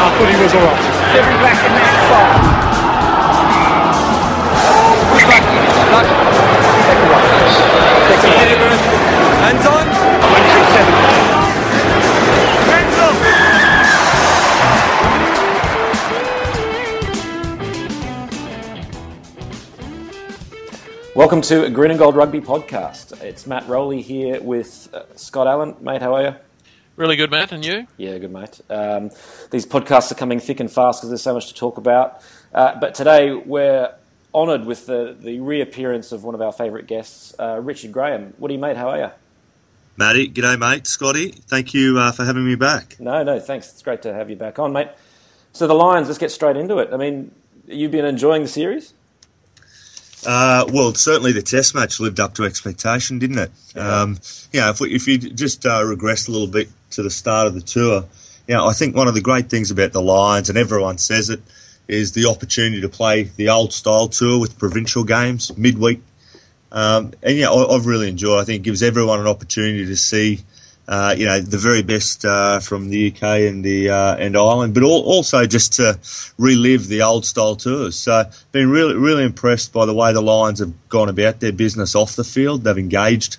I thought he was alright. Every back in that spot. Hands Welcome to a Green and Gold Rugby podcast. It's Matt Rowley here with uh, Scott Allen. Mate, how are you? Really good, Matt, and you? Yeah, good, mate. Um, these podcasts are coming thick and fast because there's so much to talk about. Uh, but today we're honoured with the, the reappearance of one of our favourite guests, uh, Richard Graham. What do you, mate? How are you? Matty, g'day, mate. Scotty, thank you uh, for having me back. No, no, thanks. It's great to have you back on, mate. So the Lions, let's get straight into it. I mean, you've been enjoying the series? Uh, well, certainly the Test match lived up to expectation, didn't it? Yeah. Um, you know, if, we, if you just uh, regress a little bit to the start of the tour, you know, I think one of the great things about the Lions, and everyone says it, is the opportunity to play the old style tour with provincial games midweek. Um, and yeah, I, I've really enjoyed. it. I think it gives everyone an opportunity to see, uh, you know, the very best uh, from the UK and the uh, and Ireland, but al- also just to relive the old style tours. So, been really really impressed by the way the Lions have gone about their business off the field. They've engaged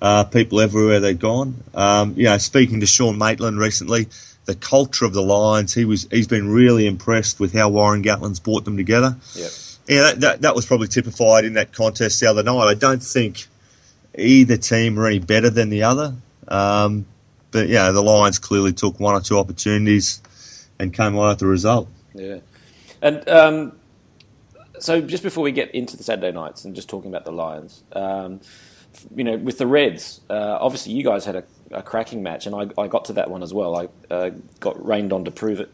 uh, people everywhere they've gone. Um, you know, speaking to Sean Maitland recently, the culture of the Lions, he was he's been really impressed with how Warren Gatland's brought them together. Yep. Yeah, that, that, that was probably typified in that contest the other night. I don't think either team were any better than the other. Um, but yeah, the Lions clearly took one or two opportunities and came away with the result. Yeah. And um, so just before we get into the Saturday nights and just talking about the Lions, um, you know, with the Reds, uh, obviously you guys had a, a cracking match, and I, I got to that one as well. I uh, got rained on to prove it.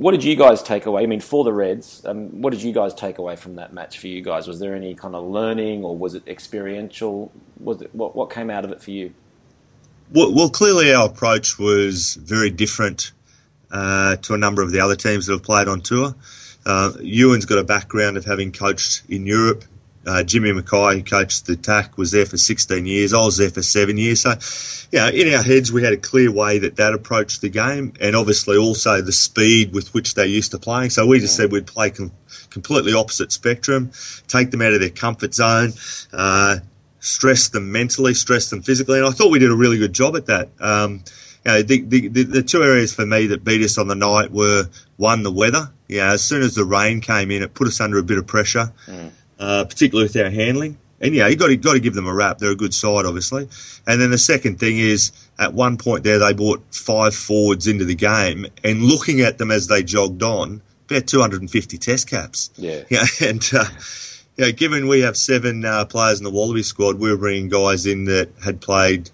What did you guys take away? I mean, for the Reds, um, what did you guys take away from that match for you guys? Was there any kind of learning, or was it experiential? Was it what, what came out of it for you? Well, well clearly our approach was very different uh, to a number of the other teams that have played on tour. Uh, Ewen's got a background of having coached in Europe. Uh, Jimmy Mackay, who coached the TAC, was there for 16 years. I was there for seven years. So, yeah, in our heads, we had a clear way that that approached the game, and obviously also the speed with which they're used to playing. So we just said we'd play com- completely opposite spectrum, take them out of their comfort zone, uh, stress them mentally, stress them physically, and I thought we did a really good job at that. Um, you know, the, the, the, the two areas for me that beat us on the night were one, the weather. Yeah, as soon as the rain came in, it put us under a bit of pressure, uh, particularly with our handling. And yeah, you got to got to give them a rap. They're a good side, obviously. And then the second thing is, at one point there, they brought five forwards into the game, and looking at them as they jogged on, about 250 test caps. Yeah. Yeah, and uh, you know, given we have seven uh, players in the Wallaby squad, we were bringing guys in that had played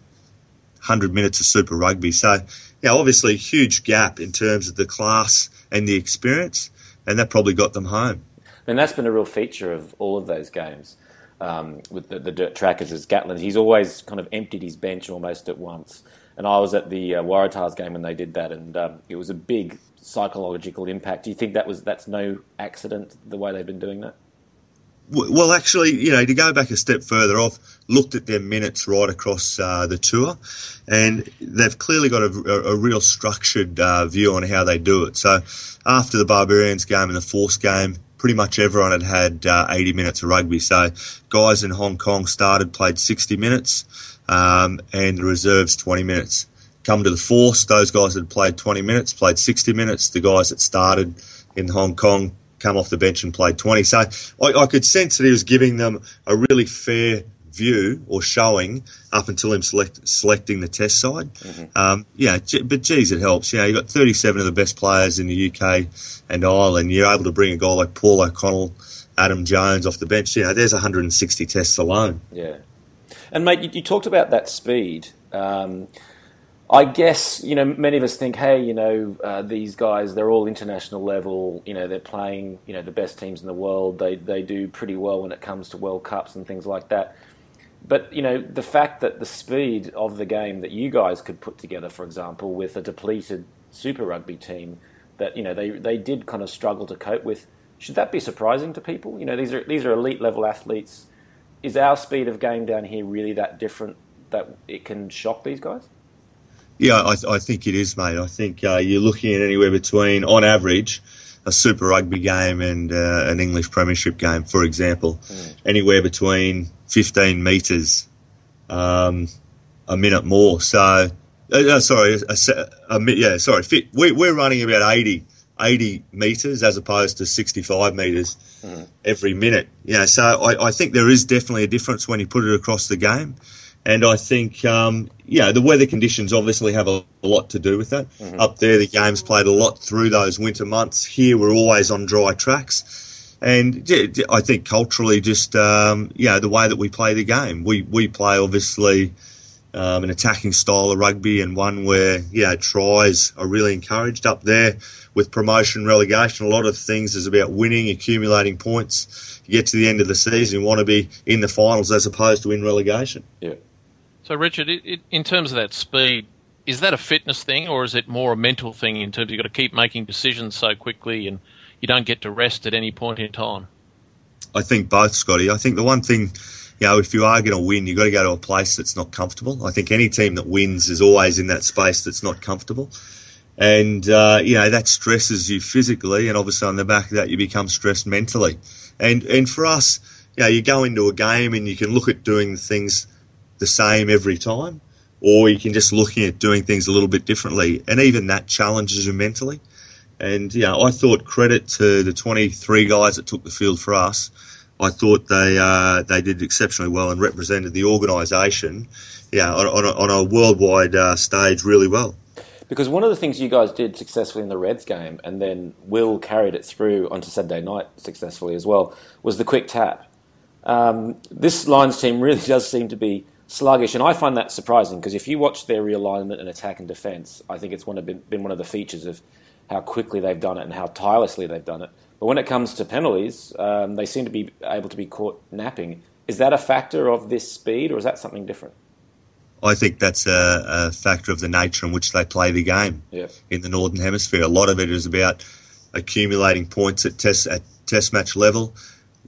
100 minutes of Super Rugby. So, yeah, obviously a huge gap in terms of the class and the experience, and that probably got them home. And that's been a real feature of all of those games um, with the, the dirt trackers is Gatland. He's always kind of emptied his bench almost at once. And I was at the uh, Waratahs game when they did that, and um, it was a big psychological impact. Do you think that was that's no accident the way they've been doing that? Well, actually, you know, to go back a step further, I've looked at their minutes right across uh, the tour, and they've clearly got a, a, a real structured uh, view on how they do it. So, after the Barbarians game and the Force game, pretty much everyone had had uh, 80 minutes of rugby. So, guys in Hong Kong started, played 60 minutes, um, and the reserves 20 minutes. Come to the Force, those guys had played 20 minutes, played 60 minutes. The guys that started in Hong Kong come off the bench and played 20. So I, I could sense that he was giving them a really fair view or showing up until him select, selecting the test side. Um, yeah, but geez, it helps. You know, you've got 37 of the best players in the UK and Ireland. You're able to bring a guy like Paul O'Connell, Adam Jones off the bench. You know, there's 160 tests alone. Yeah. And mate, you, you talked about that speed. Um, I guess you know many of us think, hey, you know, uh, these guys they're all international level. You know, they're playing you know the best teams in the world. They they do pretty well when it comes to World Cups and things like that. But you know, the fact that the speed of the game that you guys could put together, for example, with a depleted Super Rugby team, that you know they they did kind of struggle to cope with. Should that be surprising to people? You know, these are these are elite level athletes is our speed of game down here really that different that it can shock these guys? Yeah, I, I think it is, mate. I think uh, you're looking at anywhere between, on average, a Super Rugby game and uh, an English Premiership game, for example, mm. anywhere between 15 metres, um, a minute more. So, uh, uh sorry, a, a, a, yeah, sorry, fit, we, we're running about 80, 80 metres as opposed to 65 metres mm. every minute. Yeah, so I, I think there is definitely a difference when you put it across the game. And I think, um, yeah, the weather conditions obviously have a, a lot to do with that. Mm-hmm. Up there, the game's played a lot through those winter months. Here, we're always on dry tracks. And I think culturally, just, um, yeah, the way that we play the game. We, we play, obviously, um, an attacking style of rugby and one where, yeah, tries are really encouraged up there with promotion, relegation. A lot of things is about winning, accumulating points. You get to the end of the season, you want to be in the finals as opposed to in relegation. Yeah. So, Richard, it, it, in terms of that speed, is that a fitness thing or is it more a mental thing in terms of you've got to keep making decisions so quickly and you don't get to rest at any point in time? I think both, Scotty. I think the one thing, you know, if you are going to win, you've got to go to a place that's not comfortable. I think any team that wins is always in that space that's not comfortable. And, uh, you know, that stresses you physically. And obviously, on the back of that, you become stressed mentally. And, and for us, you know, you go into a game and you can look at doing things the same every time, or you can just looking at doing things a little bit differently, and even that challenges you mentally. And yeah, I thought credit to the 23 guys that took the field for us. I thought they uh, they did exceptionally well and represented the organisation, yeah, on, on, a, on a worldwide uh, stage really well. Because one of the things you guys did successfully in the Reds game, and then Will carried it through onto Saturday night successfully as well, was the quick tap. Um, this Lions team really does seem to be sluggish, and I find that surprising because if you watch their realignment and attack and defence, I think it's one of, been, been one of the features of how quickly they've done it and how tirelessly they've done it. But when it comes to penalties, um, they seem to be able to be caught napping. Is that a factor of this speed, or is that something different? I think that's a, a factor of the nature in which they play the game yeah. in the northern hemisphere. A lot of it is about accumulating points at test at test match level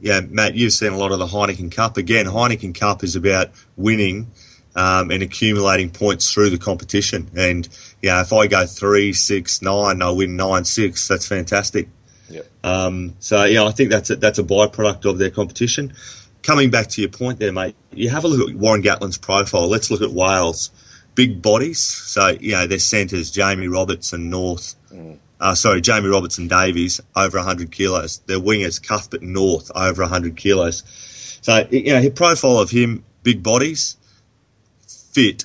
yeah, Matt, you've seen a lot of the Heineken Cup. Again, Heineken Cup is about winning um, and accumulating points through the competition. And yeah, if I go three, six, nine, I win nine, six. That's fantastic. Yep. Um, so yeah, I think that's a, that's a byproduct of their competition. Coming back to your point there, mate, you have a look at Warren Gatland's profile. Let's look at Wales. Big bodies. So, you know, their centres, Jamie Roberts and North. Mm uh, sorry, Jamie Robertson Davies, over 100 kilos. Their wingers, Cuthbert North, over 100 kilos. So, you know, the profile of him, big bodies, fit.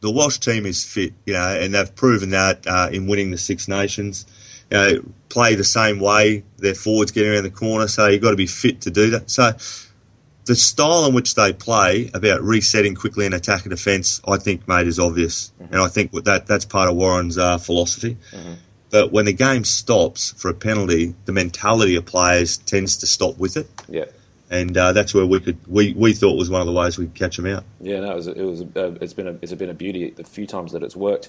The Welsh team is fit, you know, and they've proven that uh, in winning the Six Nations. You know, play the same way. Their forwards get around the corner, so you've got to be fit to do that. So, the style in which they play about resetting quickly in attack and defence, I think, mate, is obvious, mm-hmm. and I think that that's part of Warren's uh, philosophy. Mm-hmm. But when the game stops for a penalty, the mentality of players tends to stop with it. Yeah. And uh, that's where we could we, we thought was one of the ways we could catch them out. Yeah, no, it was it was uh, it's been a it's been a beauty the few times that it's worked.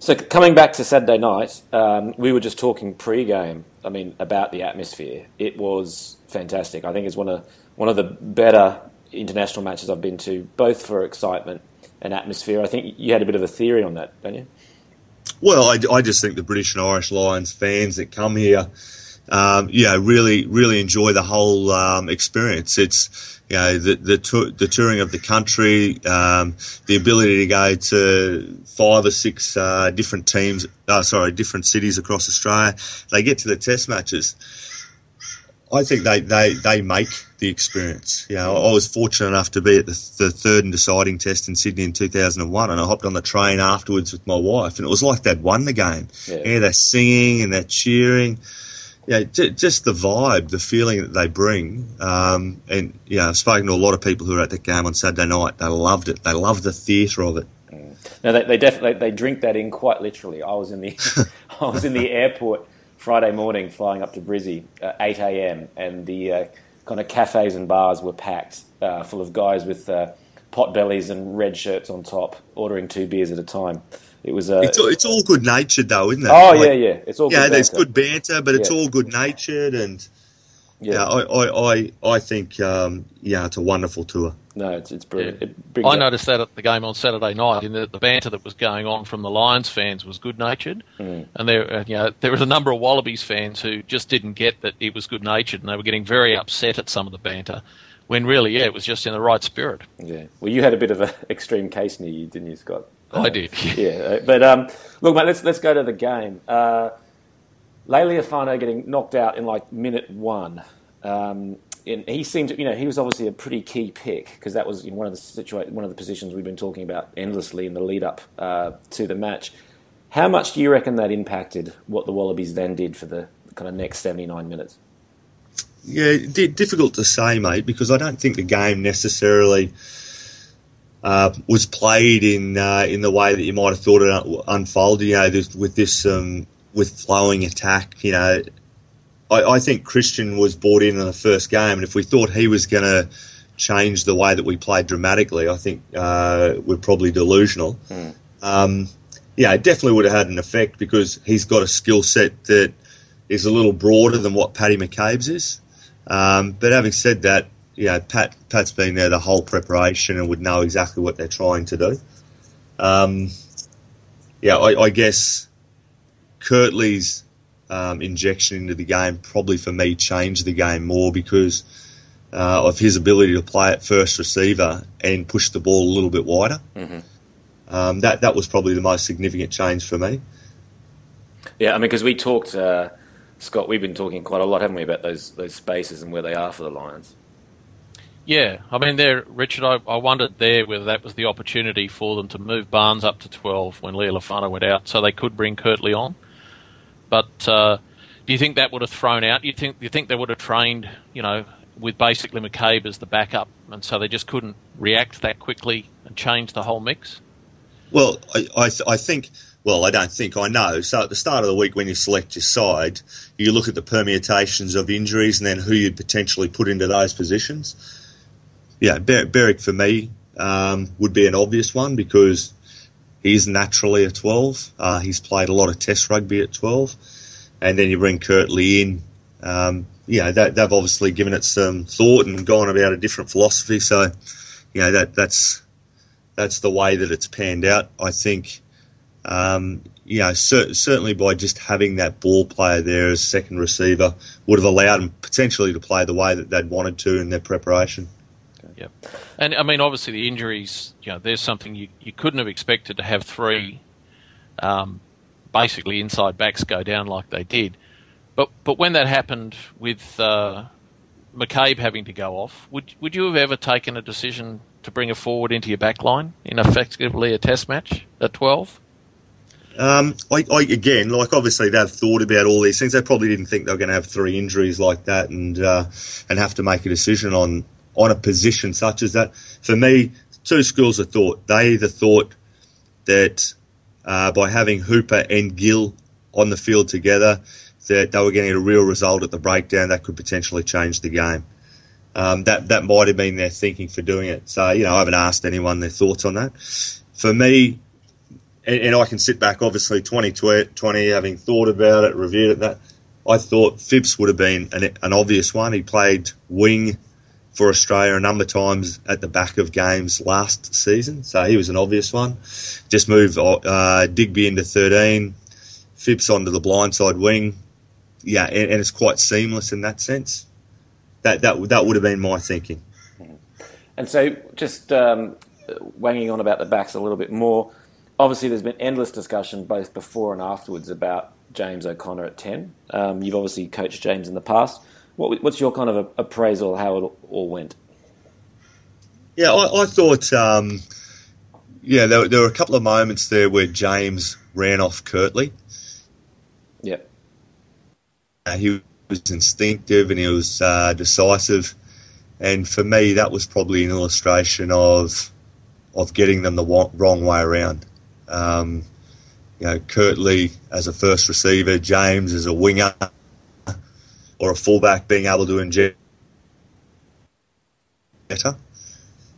So coming back to Saturday night, um, we were just talking pre-game. I mean about the atmosphere. It was fantastic. I think it's one of one of the better international matches I've been to, both for excitement and atmosphere. I think you had a bit of a theory on that, don't you? Well, I, I just think the British and Irish Lions fans that come here, um, yeah, really, really enjoy the whole um, experience. It's you know the the, tu- the touring of the country, um, the ability to go to five or six uh, different teams, uh, sorry, different cities across Australia. They get to the Test matches. I think they, they, they make the experience. You know, I was fortunate enough to be at the, the, third and deciding test in Sydney in 2001, and I hopped on the train afterwards with my wife, and it was like they'd won the game. Yeah, yeah they're singing and they're cheering. Yeah, j- just the vibe, the feeling that they bring. Um, and yeah, I've spoken to a lot of people who were at that game on Saturday night. They loved it. They loved the theatre of it. Mm. No, they, they definitely they drink that in quite literally. I was in the I was in the airport Friday morning flying up to Brizzy at 8 a.m. and the uh, kind of cafes and bars were packed, uh, full of guys with uh, pot bellies and red shirts on top, ordering two beers at a time. It was. Uh, it's, all, it's all good natured though, isn't it? Oh like, yeah, yeah. It's all. Yeah, there's good banter, but it's yeah. all good natured and. Yeah, I, I, I, I think um, yeah, it's a wonderful tour. No, it's it's brilliant. Yeah. It I noticed that at the game on Saturday night, in that the banter that was going on from the Lions fans was good natured, Mm. and there, uh, you know, there was a number of Wallabies fans who just didn't get that it was good natured, and they were getting very upset at some of the banter, when really, yeah, it was just in the right spirit. Yeah. Well, you had a bit of an extreme case near you, didn't you, Scott? I did. yeah. uh, But um, look, mate, let's let's go to the game. Uh, Lealiifano getting knocked out in like minute one. Um, and he seemed, you know, he was obviously a pretty key pick because that was one of the situa- one of the positions we've been talking about endlessly in the lead up uh, to the match. How much do you reckon that impacted what the Wallabies then did for the kind of next seventy nine minutes? Yeah, di- difficult to say, mate, because I don't think the game necessarily uh, was played in uh, in the way that you might have thought it unfolded. You know, this, with this um, with flowing attack. You know, I, I think Christian was brought in in the first game, and if we thought he was going to change the way that we played dramatically, I think uh, we're probably delusional. Um, yeah, it definitely would have had an effect because he's got a skill set that is a little broader than what Paddy McCabe's is. Um, but having said that, yeah, Pat Pat's been there the whole preparation and would know exactly what they're trying to do. Um, yeah, I, I guess Kurtley's um, injection into the game probably for me changed the game more because uh, of his ability to play at first receiver and push the ball a little bit wider. Um, that that was probably the most significant change for me. Yeah, I mean, because we talked, uh, Scott, we've been talking quite a lot, haven't we, about those those spaces and where they are for the Lions. Yeah, I mean, there, Richard. I, I wondered there whether that was the opportunity for them to move Barnes up to twelve when Lealiifano went out, so they could bring Kurtley on. But uh, do you think that would have thrown out? You think you think they would have trained, you know, with basically McCabe as the backup, and so they just couldn't react that quickly and change the whole mix? Well, I, I, th- I think, well, I don't think, I know. So at the start of the week, when you select your side, you look at the permutations of injuries and then who you'd potentially put into those positions. Yeah, Ber- Berrick for me um, would be an obvious one because he's naturally a 12. Uh, he's played a lot of test rugby at 12. And then you bring Kurtley in. Um, you know, that, they've obviously given it some thought and gone about a different philosophy. So, you know, that that's that's the way that it's panned out. I think, um, you know, cer- certainly by just having that ball player there as second receiver would have allowed him potentially to play the way that they'd wanted to in their preparation. Yep. And I mean, obviously, the injuries, you know, there's something you, you couldn't have expected to have three um, basically inside backs go down like they did. But but when that happened with uh, McCabe having to go off, would would you have ever taken a decision to bring a forward into your back line in effectively a test match at 12? Um, I, I, again, like obviously they've thought about all these things. They probably didn't think they were going to have three injuries like that and uh, and have to make a decision on on a position such as that. For me, two schools of thought. They either thought that uh, by having Hooper and Gill on the field together, that they were getting a real result at the breakdown that could potentially change the game. Um, that that might have been their thinking for doing it. So you know, I haven't asked anyone their thoughts on that. For me, and, and I can sit back, obviously, 2020, having thought about it, reviewed it, that I thought Phipps would have been an, an obvious one. He played wing for Australia a number of times at the back of games last season, so he was an obvious one. Just move uh, Digby into 13, Phipps onto the blindside wing. Yeah, and, and it's quite seamless in that sense. That, that, that would have been my thinking. And so, just um, wanging on about the backs a little bit more. Obviously, there's been endless discussion both before and afterwards about James O'Connor at ten. Um, you've obviously coached James in the past. What, what's your kind of appraisal of how it all went? Yeah, I, I thought. Um, yeah, there, there were a couple of moments there where James ran off Kurtley. Yeah. Uh, he was instinctive and he was uh, decisive, and for me, that was probably an illustration of of getting them the wrong way around. Um, you know, Kurtley as a first receiver, James as a winger or a fullback being able to inject better.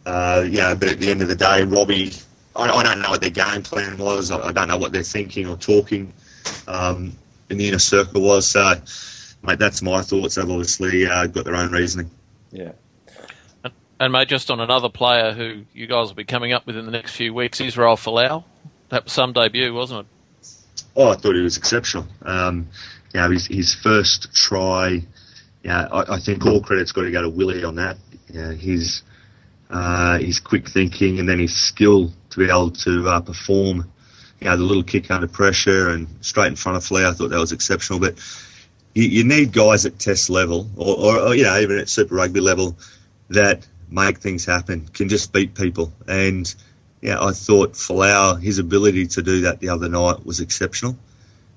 Uh, you know, but at the end of the day, Robbie, I, I don't know what their game plan was. I, I don't know what they're thinking or talking um, in the inner circle was. So, mate, that's my thoughts. They've obviously uh, got their own reasoning. Yeah. And, and mate, just on another player who you guys will be coming up with in the next few weeks, Israel Folau. That was some debut, wasn't it? Oh, I thought he was exceptional. Um, you know, his, his first try, yeah, I, I think all credit's got to go to Willie on that. Yeah, his uh, his quick thinking and then his skill to be able to uh, perform, you know, the little kick under pressure and straight in front of Flair. I thought that was exceptional. But you, you need guys at test level or, or, or, you know, even at Super Rugby level that make things happen, can just beat people. And, yeah, I thought Folau, his ability to do that the other night was exceptional.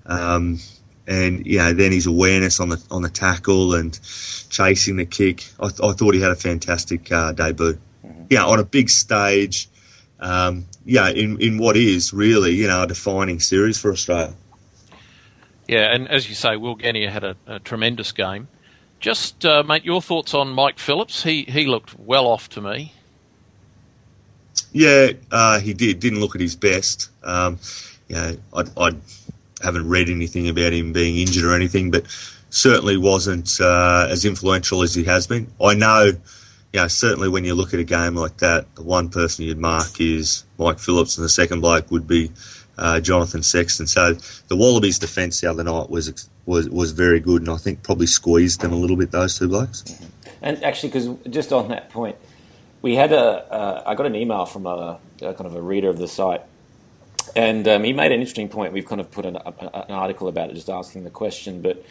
Um, and you know, then his awareness on the on the tackle and chasing the kick. I, th- I thought he had a fantastic uh, debut. Mm-hmm. Yeah, on a big stage. Um, yeah, in in what is really you know a defining series for Australia. Yeah, and as you say, Will Genia had a, a tremendous game. Just uh, mate, your thoughts on Mike Phillips? He he looked well off to me. Yeah, uh, he did. Didn't look at his best. Um, yeah, I, I haven't read anything about him being injured or anything, but certainly wasn't uh, as influential as he has been. I know, you know, certainly when you look at a game like that, the one person you'd mark is Mike Phillips, and the second bloke would be uh, Jonathan Sexton. So the Wallabies' defence the other night was was was very good, and I think probably squeezed them a little bit. Those two blokes. And actually, because just on that point, we had a uh, I got an email from a, a, kind of a reader of the site, and um, he made an interesting point. We've kind of put an, an article about it, just asking the question. But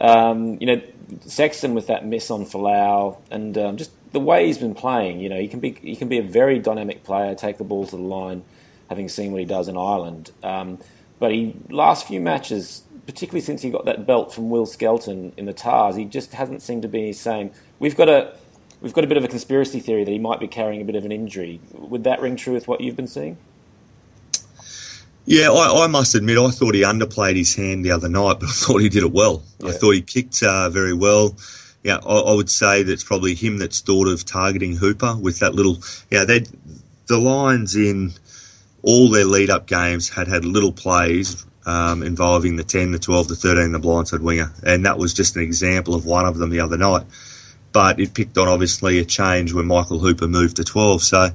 um, you know, Sexton with that miss on Folau, and um, just the way he's been playing. You know, he can be he can be a very dynamic player, take the ball to the line, having seen what he does in Ireland. Um, but he last few matches, particularly since he got that belt from Will Skelton in the Tahs, he just hasn't seemed to be the same. We've got a we've got a bit of a conspiracy theory that he might be carrying a bit of an injury. Would that ring true with what you've been seeing? Yeah, I, I, must admit, I thought he underplayed his hand the other night, but I thought he did it well. Yeah. I thought he kicked uh, very well. Yeah, I, I, would say that's probably him that's thought of targeting Hooper with that little. Yeah, they the Lions in all their lead up games had had little plays um, involving the 10, the 12, the 13, the blindside winger, and that was just an example of one of them the other night. But it picked on obviously a change when Michael Hooper moved to 12. So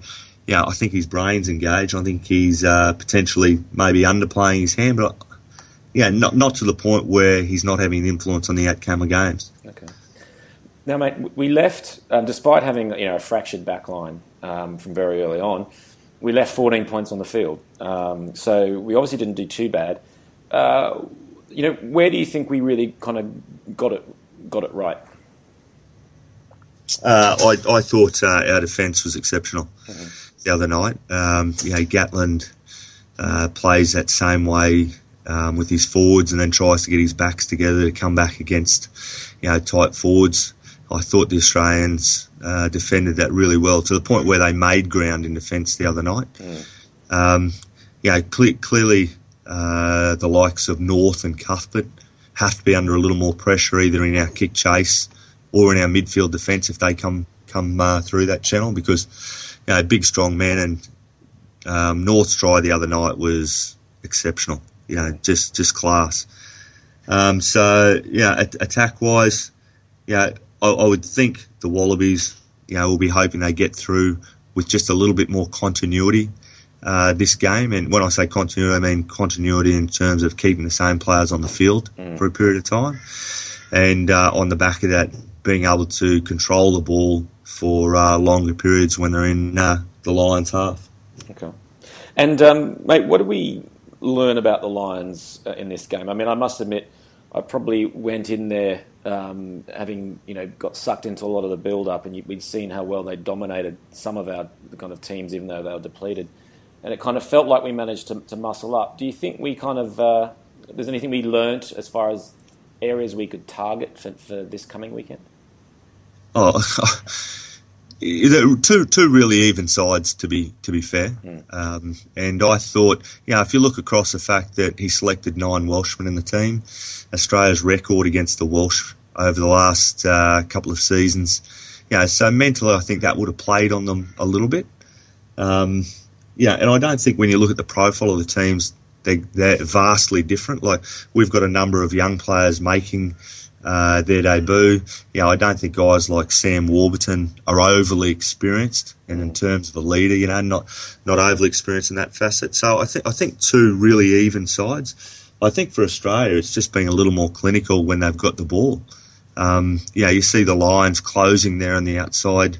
yeah, I think his brain's engaged. I think he's uh, potentially maybe underplaying his hand, but yeah, not not to the point where he's not having an influence on the outcome of games. Okay. Now, mate, we left um, despite having you know a fractured backline um, from very early on. We left 14 points on the field, um, so we obviously didn't do too bad. Uh, you know, where do you think we really kind of got it got it right? Uh, I, I thought uh, our defence was exceptional. Mm-hmm the other night. Um, you know, Gatland uh, plays that same way um, with his forwards and then tries to get his backs together to come back against, you know, tight forwards. I thought the Australians uh, defended that really well to the point where they made ground in defence the other night. Mm. Um, you know, cle- clearly uh, the likes of North and Cuthbert have to be under a little more pressure either in our kick chase or in our midfield defence if they come come uh, through that channel because you know, big, strong man. And um, North's try the other night was exceptional. You know, just just class. Um, so yeah, attack wise, yeah, I, I, would think the Wallabies, you know, will be hoping they get through with just a little bit more continuity uh, this game. And when I say continuity, I mean continuity in terms of keeping the same players on the field mm. for a period of time, and uh, on the back of that, being able to control the ball for uh, longer periods when they're in uh, the Lions half. Okay. And um, mate, what do we learn about the Lions uh, in this game? I mean, I must admit, I probably went in there um, having you know got sucked into a lot of the build up, and we'd seen how well they dominated some of our kind of teams, even though they were depleted. And it kind of felt like we managed to, to muscle up. Do you think we kind of uh, there's anything we learnt as far as areas we could target for, for this coming weekend? Oh, two two really even sides to be to be fair. Mm. Um, and I thought, you know, if you look across the fact that he selected nine Welshmen in the team, Australia's record against the Welsh over the last uh, couple of seasons, you know, so mentally I think that would have played on them a little bit. Um, yeah, and I don't think when you look at the profile of the teams, they, they're vastly different. Like we've got a number of young players making uh, their debut. You know, I don't think guys like Sam Warburton are overly experienced, and in terms of a leader, you know, not not overly experienced in that facet. So I think I think two really even sides. I think for Australia, it's just being a little more clinical when they've got the ball. Um, yeah, you see the Lions closing there on the outside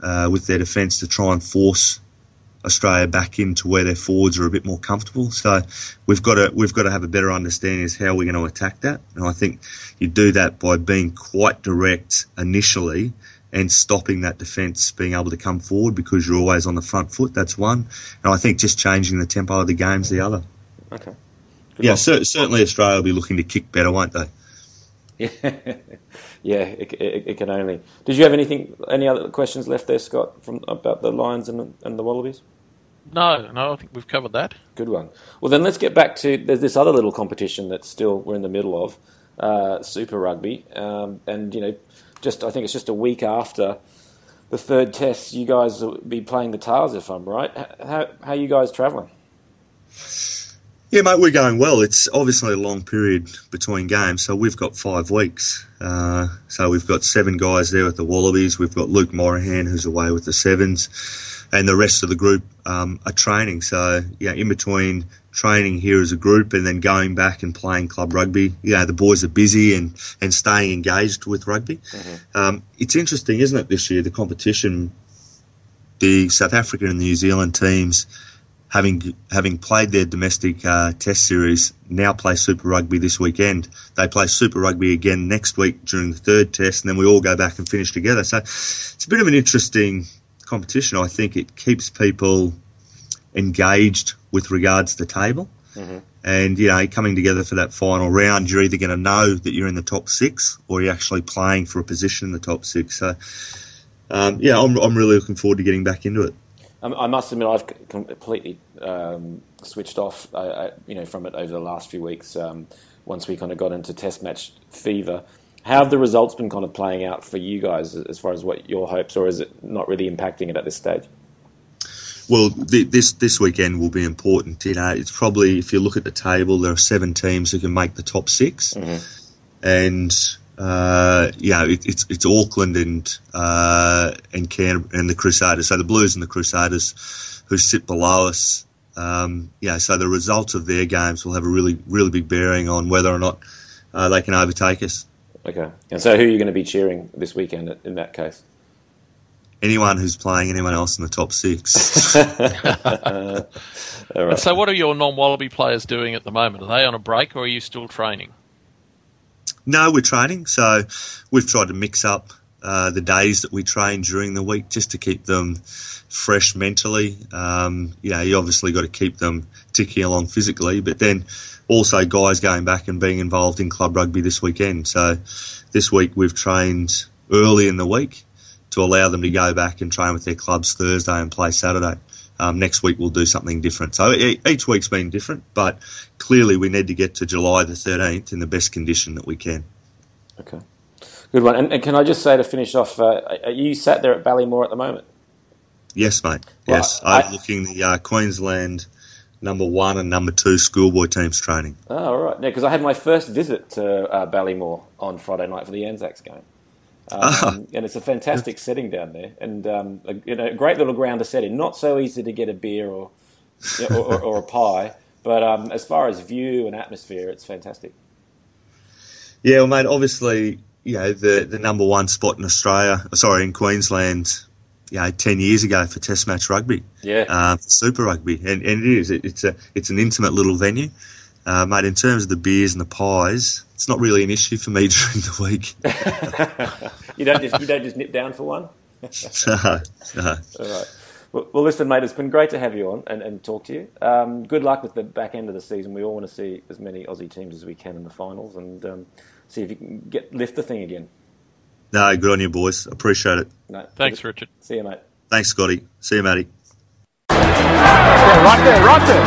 uh, with their defence to try and force Australia back into where their forwards are a bit more comfortable. So we've got to we've got to have a better understanding as how we're going to attack that. And I think you do that by being quite direct initially and stopping that defence being able to come forward because you're always on the front foot. That's one. And I think just changing the tempo of the game's the other. Okay. Good yeah, cer- certainly Australia will be looking to kick better, won't they? Yeah, yeah. It, it, it, can only. Did you have anything? Any other questions left there, Scott, from about the Lions and, and the Wallabies? No, no, I think we've covered that. Good one. Well, then let's get back to there's this other little competition that still we're in the middle of, uh, Super Rugby, um, and you know, just I think it's just a week after the third test. You guys will be playing the Tahs, if I'm right. How how are you guys travelling? Yeah, mate, we're going well. It's obviously a long period between games, so we've got five weeks. Uh, so we've got seven guys there with the Wallabies. We've got Luke Morahan, who's away with the Sevens and the rest of the group um, are training. So, yeah, in between training here as a group and then going back and playing club rugby, yeah, the boys are busy and, and staying engaged with rugby. Mm-hmm. Um, it's interesting, isn't it, this year, the competition, the South African and the New Zealand teams having having played their domestic uh, test series, now play Super Rugby this weekend. They play Super Rugby again next week during the third test, and then we all go back and finish together. So it's a bit of an interesting competition, I think it keeps people engaged with regards to the table. Mm-hmm. And, you know, coming together for that final round, you're either going to know that you're in the top six or you're actually playing for a position in the top six. So, um, yeah, I'm, I'm really looking forward to getting back into it. I must admit, I've completely um, switched off, uh, you know, from it over the last few weeks. Um, once we kind of got into test match fever, how have the results been kind of playing out for you guys as far as what your hopes, or is it not really impacting it at this stage? Well, the, this this weekend will be important. You know, it's probably if you look at the table, there are seven teams who can make the top 6 mm-hmm. and uh, yeah, it, it's it's Auckland and uh, and Can and the Crusaders. So the Blues and the Crusaders, who sit below us. Um, yeah, so the results of their games will have a really really big bearing on whether or not uh, they can overtake us. Okay. And so who are you going to be cheering this weekend in that case? Anyone who's playing anyone else in the top six. right. So, what are your non Wallaby players doing at the moment? Are they on a break or are you still training? No, we're training. So, we've tried to mix up uh, the days that we train during the week just to keep them fresh mentally. Um, you know, you obviously got to keep them ticking along physically, but then also guys going back and being involved in club rugby this weekend. So this week we've trained early in the week to allow them to go back and train with their clubs Thursday and play Saturday. Um, next week we'll do something different. So each week's been different, but clearly we need to get to July the 13th in the best condition that we can. Okay. Good one. And, and can I just say to finish off, uh, are you sat there at Ballymore at the moment? Yes, mate. Yes. Well, Overlooking the uh, Queensland number one and number two schoolboy teams training. Oh, all right. Yeah, because I had my first visit to uh, Ballymore on Friday night for the Anzacs game. Um, ah. And it's a fantastic setting down there, and um, a, you know, a great little ground to set in. Not so easy to get a beer or you know, or, or, or, a pie, but um, as far as view and atmosphere, it's fantastic. Yeah, well, mate. Obviously, you know the the number one spot in Australia, sorry, in Queensland, you know, 10 years ago for Test match rugby. Yeah. Uh, Super Rugby. And, and it is. It, it's, a, it's an intimate little venue. Uh, mate, in terms of the beers and the pies, it's not really an issue for me during the week. you, don't just, you don't just nip down for one? no, no. All right. Well, well, listen, mate, it's been great to have you on and, and talk to you. Um, good luck with the back end of the season. We all want to see as many Aussie teams as we can in the finals and um, see if you can get lift the thing again. No, good on you, boys. Appreciate it. No, Thanks, Richard. See you, mate. Thanks, Scotty. See you, Matty. Yeah, right there, right there.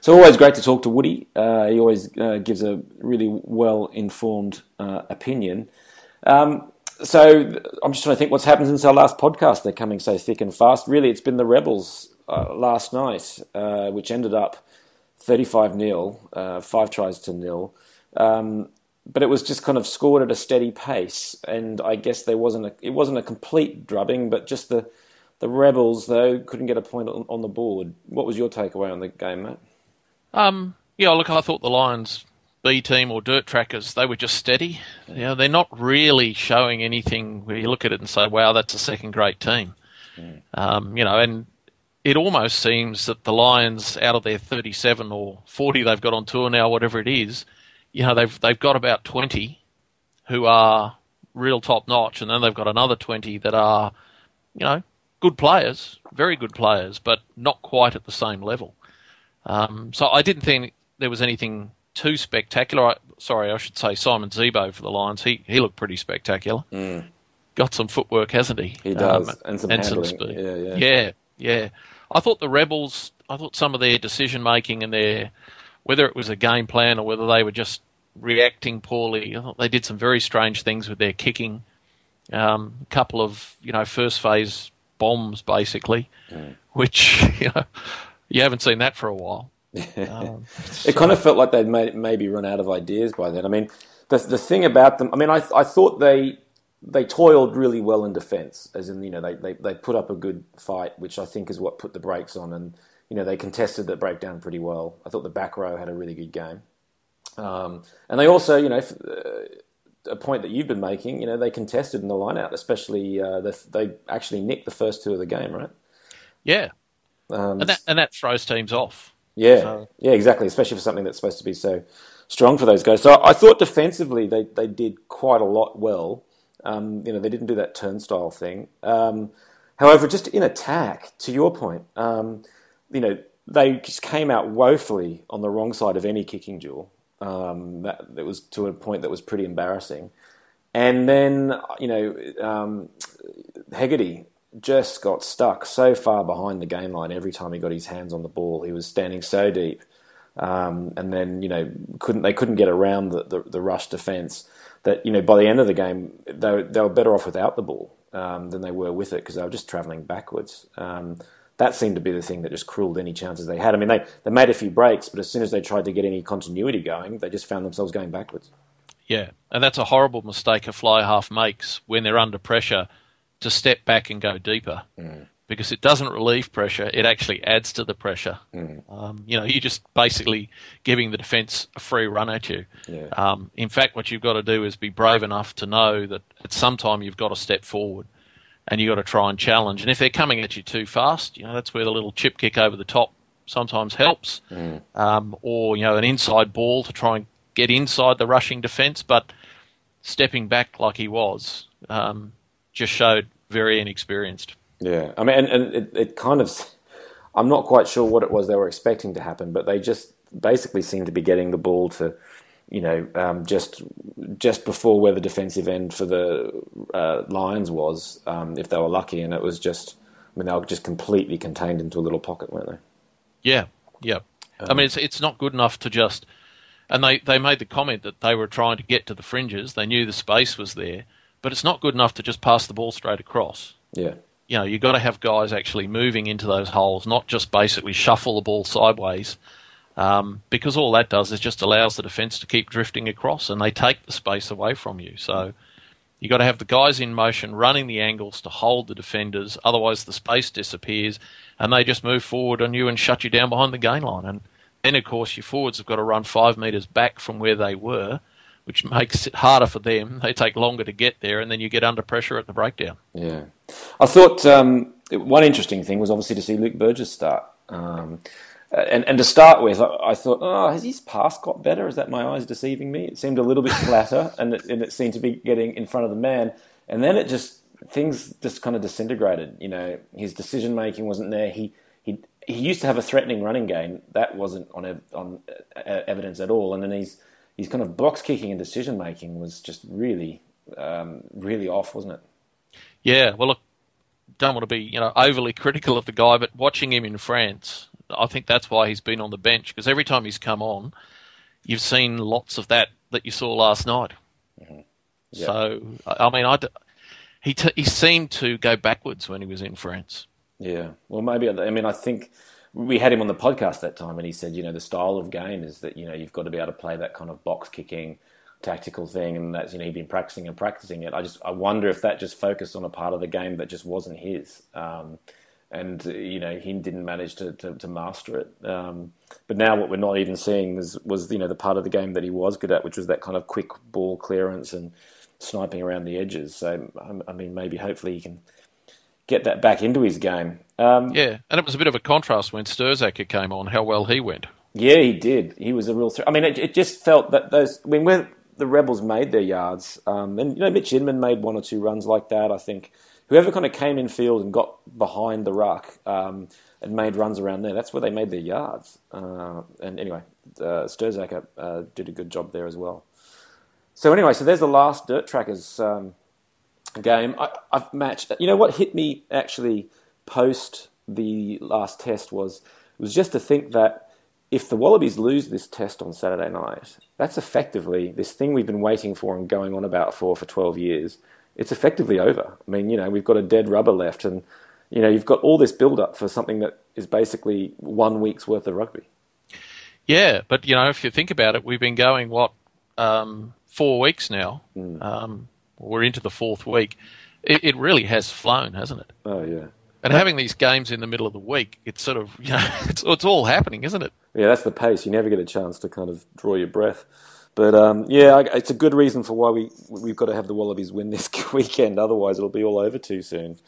So always great to talk to Woody. Uh, he always uh, gives a really well informed uh, opinion. Um, so I'm just trying to think what's happened since our last podcast. They're coming so thick and fast. Really, it's been the Rebels uh, last night, uh, which ended up 35 0, uh, five tries to nil. Um, but it was just kind of scored at a steady pace, and I guess there wasn't a, it wasn't a complete drubbing, but just the the rebels though couldn't get a point on, on the board. What was your takeaway on the game, mate? Um, yeah, look, I thought the Lions B team or dirt trackers, they were just steady. You know, they're not really showing anything where you look at it and say, wow, that's a second grade team. Mm. Um, you know, and it almost seems that the Lions, out of their 37 or 40 they've got on tour now, whatever it is, you know, they've, they've got about 20 who are real top notch, and then they've got another 20 that are, you know, good players, very good players, but not quite at the same level. Um, so I didn't think there was anything too spectacular. I, sorry, I should say Simon Zebo for the Lions. He he looked pretty spectacular. Mm. Got some footwork, hasn't he? He does, um, and some and handling. Some speed. Yeah, yeah, yeah, yeah. I thought the Rebels. I thought some of their decision making and their whether it was a game plan or whether they were just reacting poorly. I thought they did some very strange things with their kicking. Um, a couple of you know first phase bombs basically, mm. which you know you haven't seen that for a while. Um, it kind of felt like they'd may, maybe run out of ideas by then. I mean, the the thing about them, I mean, I I thought they they toiled really well in defence, as in you know they, they they put up a good fight, which I think is what put the brakes on, and you know they contested the breakdown pretty well. I thought the back row had a really good game, um, and they also you know. Uh, a point that you've been making, you know, they contested in the lineout, especially uh, the, they actually nicked the first two of the game, right? Yeah, um, and that and that throws teams off. Yeah, so. yeah, exactly. Especially for something that's supposed to be so strong for those guys. So I thought defensively they, they did quite a lot well. Um, you know, they didn't do that turnstile thing. Um, however, just in attack, to your point, um, you know, they just came out woefully on the wrong side of any kicking duel. Um, that, was to a point that was pretty embarrassing. And then, you know, um, Hegarty just got stuck so far behind the gain line every time he got his hands on the ball. He was standing so deep, um, and then you know couldn't they couldn't get around the, the, the, rush defence. That you know by the end of the game they they were better off without the ball um, than they were with it because they were just travelling backwards. Um, that seemed to be the thing that just cruelled any chances they had. I mean, they, they made a few breaks, but as soon as they tried to get any continuity going, they just found themselves going backwards. Yeah, and that's a horrible mistake a fly half makes when they're under pressure to step back and go deeper mm. Because it doesn't relieve pressure; it actually adds to the pressure. Mm. Um, you know, you're just basically giving the defence a free run at you. Yeah. Um, in fact, what you've got to do is be brave enough to know that at some time you've got to step forward and you've got to try and challenge. And if they're coming at you too fast, you know that's where the little chip kick over the top sometimes helps, mm. um, or you know an inside ball to try and get inside the rushing defence, but stepping back like he was, um, just showed very inexperienced. Yeah, I mean, and, and it, it kind of, I'm not quite sure what it was they were expecting to happen, but they just basically seemed to be getting the ball to, you know, um, just just before where the defensive end for the uh, Lions was, um, if they were lucky, and it was just, I mean, they were just completely contained into a little pocket, weren't they? Yeah, yeah. Um, I mean, it's it's not good enough to just, and they they made the comment that they were trying to get to the fringes. They knew the space was there, but it's not good enough to just pass the ball straight across. Yeah. You know, you've got to have guys actually moving into those holes, not just basically shuffle the ball sideways, um, because all that does is just allows the defence to keep drifting across and they take the space away from you. So you've got to have the guys in motion running the angles to hold the defenders, otherwise the space disappears and they just move forward on you and shut you down behind the gain line. And then, of course, your forwards have got to run five metres back from where they were which makes it harder for them. They take longer to get there, and then you get under pressure at the breakdown. Yeah, I thought um, one interesting thing was obviously to see Luke Burgess start. Um, and, and to start with, I, thought, oh, has his pass got better? Is that my eyes deceiving me? It seemed a little bit flatter, and it, and it seemed to be getting in front of the man. And then it just things just kind of disintegrated. You know, his decision making wasn't there. He he he used to have a threatening running game that wasn't on on evidence at all, and then he's his kind of box kicking and decision making was just really, um, really off, wasn't it? Yeah. Well, look, don't want to be you know overly critical of the guy, but watching him in France, I think that's why he's been on the bench because every time he's come on, you've seen lots of that that you saw last night. Mm-hmm. Yep. So I mean, I he t- he seemed to go backwards when he was in France. Yeah. Well, maybe I mean I think we had him on the podcast that time, and he said, you know, the style of game is that you know you've got to be able to play that kind of box kicking tactical thing, and that's you know he'd been practicing and practicing it. I just I wonder if that just focused on a part of the game that just wasn't his. Um, and you know he didn't manage to, to, to master it. Um, but now what we're not even seeing was, was you know the part of the game that he was good at, which was that kind of quick ball clearance and sniping around the edges. So I mean, maybe hopefully he can get that back into his game. Um, yeah, and it was a bit of a contrast when Stirzaker came on, how well he went. Yeah, he did. He was a real. Th- I mean, it, it, just felt that those. I mean, when the Rebels made their yards, um, and you know, Mitch Inman made one or two runs like that. I think whoever kind of came in field and got behind the ruck um, and made runs around there, that's where they made their yards. Uh, and anyway, uh, Stirzaker uh, did a good job there as well. So anyway, so there's the last Dirt Trackers um, game. I, have matched. You know what hit me actually post the last test was was just to think that if the Wallabies lose this test on Saturday night, that's effectively this thing we've been waiting for and going on about for for 12 years. It's effectively over. I mean, you know, we've got a dead rubber left, and you know, you've got all this build up for something that is basically one week's worth of rugby. Yeah, but you know, if you think about it, we've been going what um, four weeks now. Mm. Um, we're into the fourth week. It, it, really has flown, hasn't it? Oh yeah. And having these games in the middle of the week, it's sort of you know, it's it's all happening, isn't it? Yeah, that's the pace. You never get a chance to kind of draw your breath. But um, yeah, it's a good reason for why we we've got to have the Wallabies win this weekend. Otherwise, it'll be all over too soon.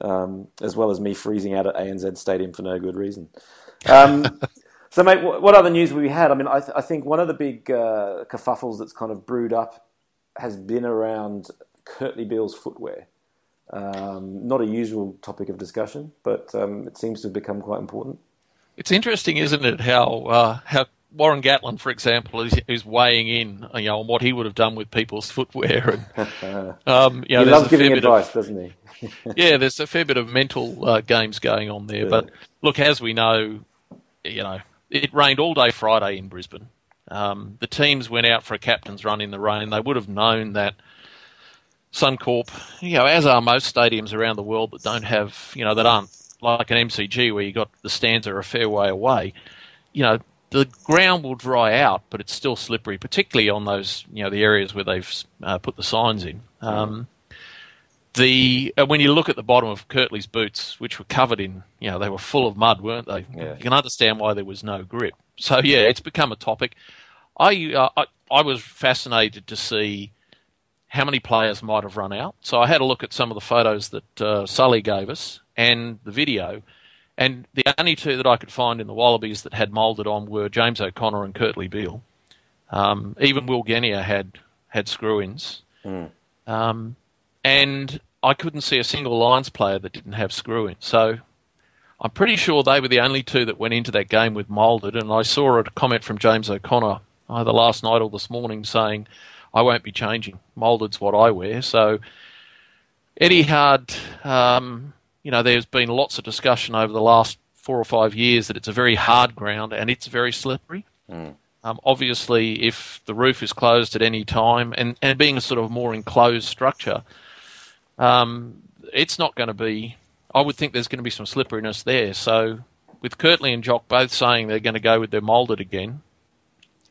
Um, as well as me freezing out at ANZ Stadium for no good reason. Um, so, mate, what other news have we had? I mean, I, th- I think one of the big uh, kerfuffles that's kind of brewed up has been around Kurtley Beale's footwear. Um, not a usual topic of discussion, but um, it seems to have become quite important. It's interesting, isn't it, how uh, how Warren Gatland, for example, is, is weighing in, you know, on what he would have done with people's footwear. And, um, you know, he loves giving advice, of, doesn't he? yeah, there's a fair bit of mental uh, games going on there. Yeah. But look, as we know, you know, it rained all day Friday in Brisbane. Um, the teams went out for a captain's run in the rain. They would have known that Suncorp, you know, as are most stadiums around the world that don't have, you know, that aren't like an MCG where you got the stands are a fair way away. You know, the ground will dry out, but it's still slippery, particularly on those, you know, the areas where they've uh, put the signs in. Um, the uh, when you look at the bottom of Kurtley's boots, which were covered in, you know, they were full of mud, weren't they? Yeah. You can understand why there was no grip. So yeah, it's become a topic. I, uh, I, I was fascinated to see how many players might have run out. So I had a look at some of the photos that uh, Sully gave us and the video, and the only two that I could find in the Wallabies that had moulded on were James O'Connor and Kurtley Beale. Um, even Will Genia had had screw-ins, mm. um, and I couldn't see a single Lions player that didn't have screw-ins. So I'm pretty sure they were the only two that went into that game with moulded. And I saw a comment from James O'Connor either last night or this morning saying, I won't be changing. Moulded's what I wear. So Eddie Hard, um, you know, there's been lots of discussion over the last four or five years that it's a very hard ground and it's very slippery. Mm. Um, obviously, if the roof is closed at any time and, and being a sort of more enclosed structure, um, it's not going to be. I would think there's going to be some slipperiness there. So, with Kurtley and Jock both saying they're going to go with their moulded again,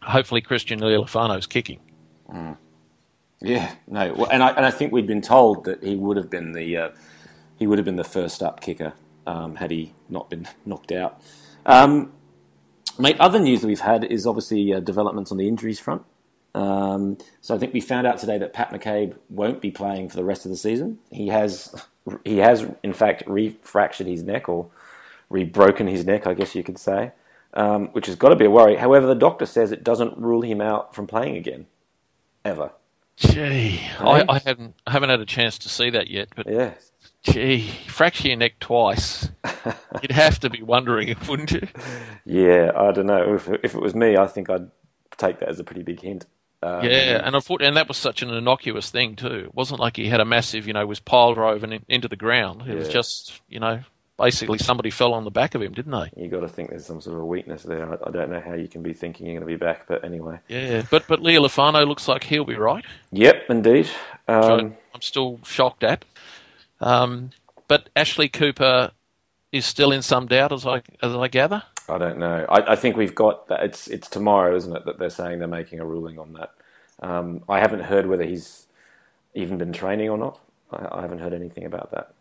hopefully Christian Lealiifano's kicking. Mm. Yeah, no, well, and I and I think we'd been told that he would have been the uh, he would have been the first up kicker um, had he not been knocked out. Um, mate, other news that we've had is obviously uh, developments on the injuries front. Um, so I think we found out today that Pat McCabe won't be playing for the rest of the season. He has he has in fact refractured his neck or re-broken his neck, I guess you could say um, which has got to be a worry. However, the doctor says it doesn't rule him out from playing again, ever. Gee, I, I, haven't I haven't had a chance to see that yet, but yeah. Gee, fracture your neck twice. You'd have to be wondering, wouldn't you? Yeah, I don't know. If, if it was me, I think I'd take that as a pretty big hint. Um, yeah, and thought, and that was such an innocuous thing too. It wasn't like he had a massive, you know, was pile driven in, into the ground. It yeah. was just, you know, basically somebody fell on the back of him, didn't they? You got to think there's some sort of a weakness there. I, I don't know how you can be thinking you're going to be back, but anyway. Yeah, but but Lealiifano looks like he'll be right. Yep, indeed. Um, I'm still shocked at. Um, but Ashley Cooper is still in some doubt, as I as I gather. I don't know. I, I think we've got that. It's it's tomorrow, isn't it? That they're saying they're making a ruling on that. Um, I haven't heard whether he's even been training or not. I, I haven't heard anything about that.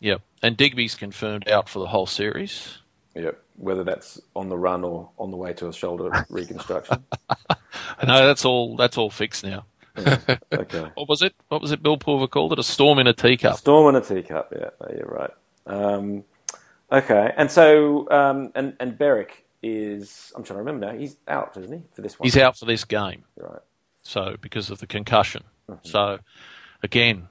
Yep. And Digby's confirmed out for the whole series. Yep. Whether that's on the run or on the way to a shoulder reconstruction. no, that's all. That's all fixed now. Yeah. Okay. What was it? What was it? Bill Pulver called it a storm in a teacup. Storm in a teacup. Yeah, you're right. Um, okay, and so um, and and Berrick is. I'm trying to remember now. He's out, isn't he, for this one? He's out for this game. Right. So because of the concussion. So again,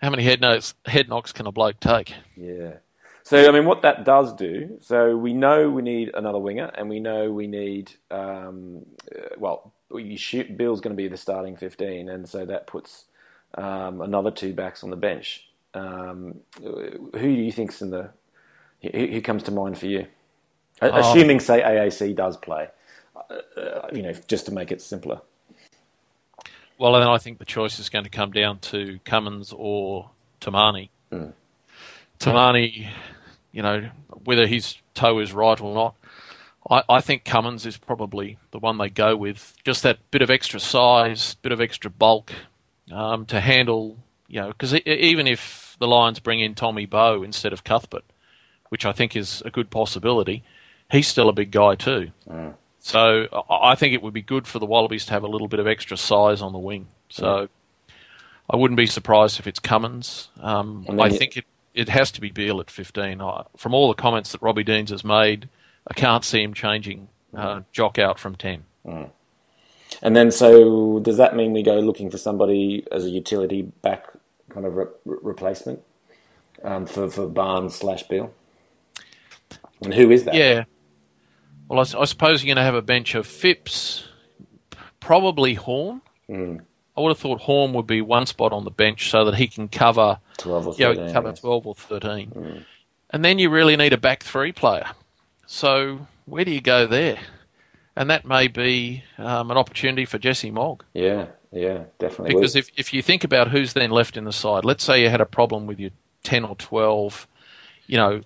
how many head knocks, head knocks can a bloke take? Yeah. So I mean, what that does do. So we know we need another winger, and we know we need. Um, uh, well, you shoot, Beale's going to be the starting fifteen, and so that puts um, another two backs on the bench. Um, who do you think's in the? Who, who comes to mind for you? Oh. Assuming, say, AAC does play. Uh, uh, you know, just to make it simpler. Well, then I think the choice is going to come down to Cummins or Tomane. Tomane, you know, whether his toe is right or not, I, I think Cummins is probably the one they go with. Just that bit of extra size, bit of extra bulk um, to handle, you know, because even if the Lions bring in Tommy Bowe instead of Cuthbert, which I think is a good possibility, he's still a big guy too. So I I think it would be good for the Wallabies to have a little bit of extra size on the wing. So I wouldn't be surprised if it's Cummins. Um, I you- think it, it has to be Beale at 15. I, from all the comments that Robbie Deans has made, I can't see him changing uh, Jock out from 10. And then, so does that mean we go looking for somebody as a utility back kind of re- re- replacement um, for for Barnes slash Beale? And who is that? Yeah. Well, I suppose you're going to have a bench of Phipps, probably Horne. I would have thought Horne would be one spot on the bench so that he can cover twelve or you know, cover 12 or 13. And then you really need a back three player. So where do you go there? And that may be um, an opportunity for Jesse Mogg. Yeah, yeah, definitely. Because if, if you think about who's then left in the side, let's say you had a problem with your 10 or 12, you know,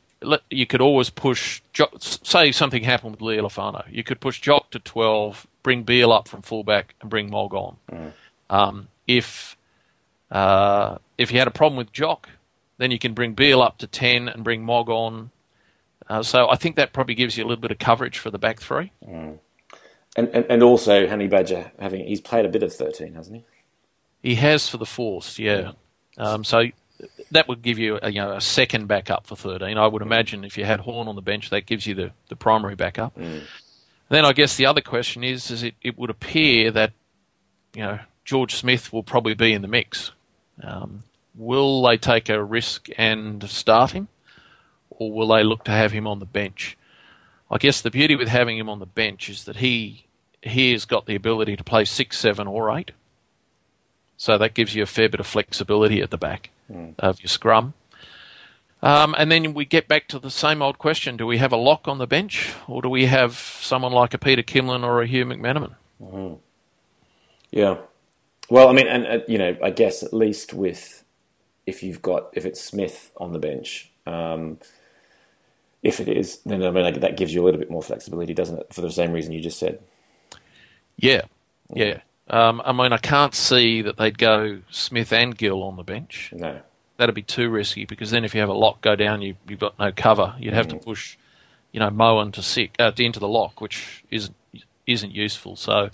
you could always push, Jo- say something happened with Lealiifano. You could push Jock to 12, bring Beale up from fullback, and bring Mogg on. Um, if, uh, if you had a problem with Jock, then you can bring Beale up to 10 and bring Mogg on. Uh, so I think that probably gives you a little bit of coverage for the back three. and, and and also Honey Badger having he's played a bit of thirteen, hasn't he? He has for the Force, yeah. Um, so that would give you a, you know a second backup for 13. I would imagine if you had Horne on the bench, that gives you the, the primary backup. Then I guess the other question is, is it, it would appear that you know George Smith will probably be in the mix. Um, will they take a risk and start him, or will they look to have him on the bench? I guess the beauty with having him on the bench is that he he has got the ability to play six, seven, or eight. So that gives you a fair bit of flexibility at the back of your scrum. Um, and then we get back to the same old question: Do we have a lock on the bench, or do we have someone like a Peter Kimlin or a Hugh McMeniman? Yeah. Well, I mean, and uh, you know, I guess at least with if you've got if it's Smith on the bench, um, if it is, then I mean like, that gives you a little bit more flexibility, doesn't it? For the same reason you just said. Yeah, yeah. Um, I mean, I can't see that they'd go Smith and Gill on the bench. No. That'd be too risky because then if you have a lock go down, you, you've got no cover. You'd have to push, you know, Mowen to six, uh, into the lock, which isn't isn't useful. So,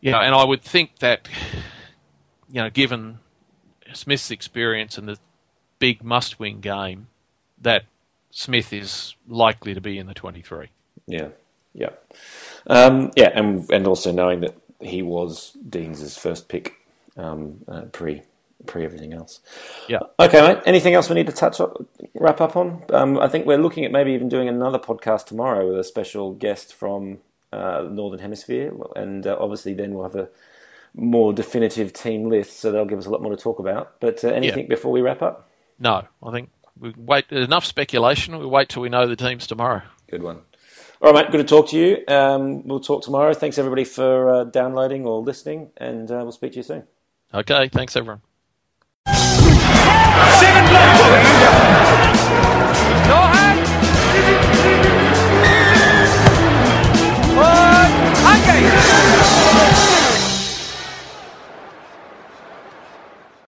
yeah, and I would think that, you know, given Smith's experience and the big must-win game, that Smith is likely to be in the twenty-three. Yeah. Yeah. Um, yeah, and and also knowing that he was Dean's first pick um, uh, pre pre everything else. Yeah. Okay, mate. Anything else we need to touch up, wrap up on? Um, I think we're looking at maybe even doing another podcast tomorrow with a special guest from uh, the Northern Hemisphere, and uh, obviously then we'll have a more definitive team list, so they'll give us a lot more to talk about. But uh, anything before we wrap up? No, I think we wait. Enough speculation. We wait till we know the teams tomorrow. Good one. All right, mate. Good to talk to you. Um, we'll talk tomorrow. Thanks everybody for uh, downloading or listening, and uh, we'll speak to you soon. Okay. Thanks everyone.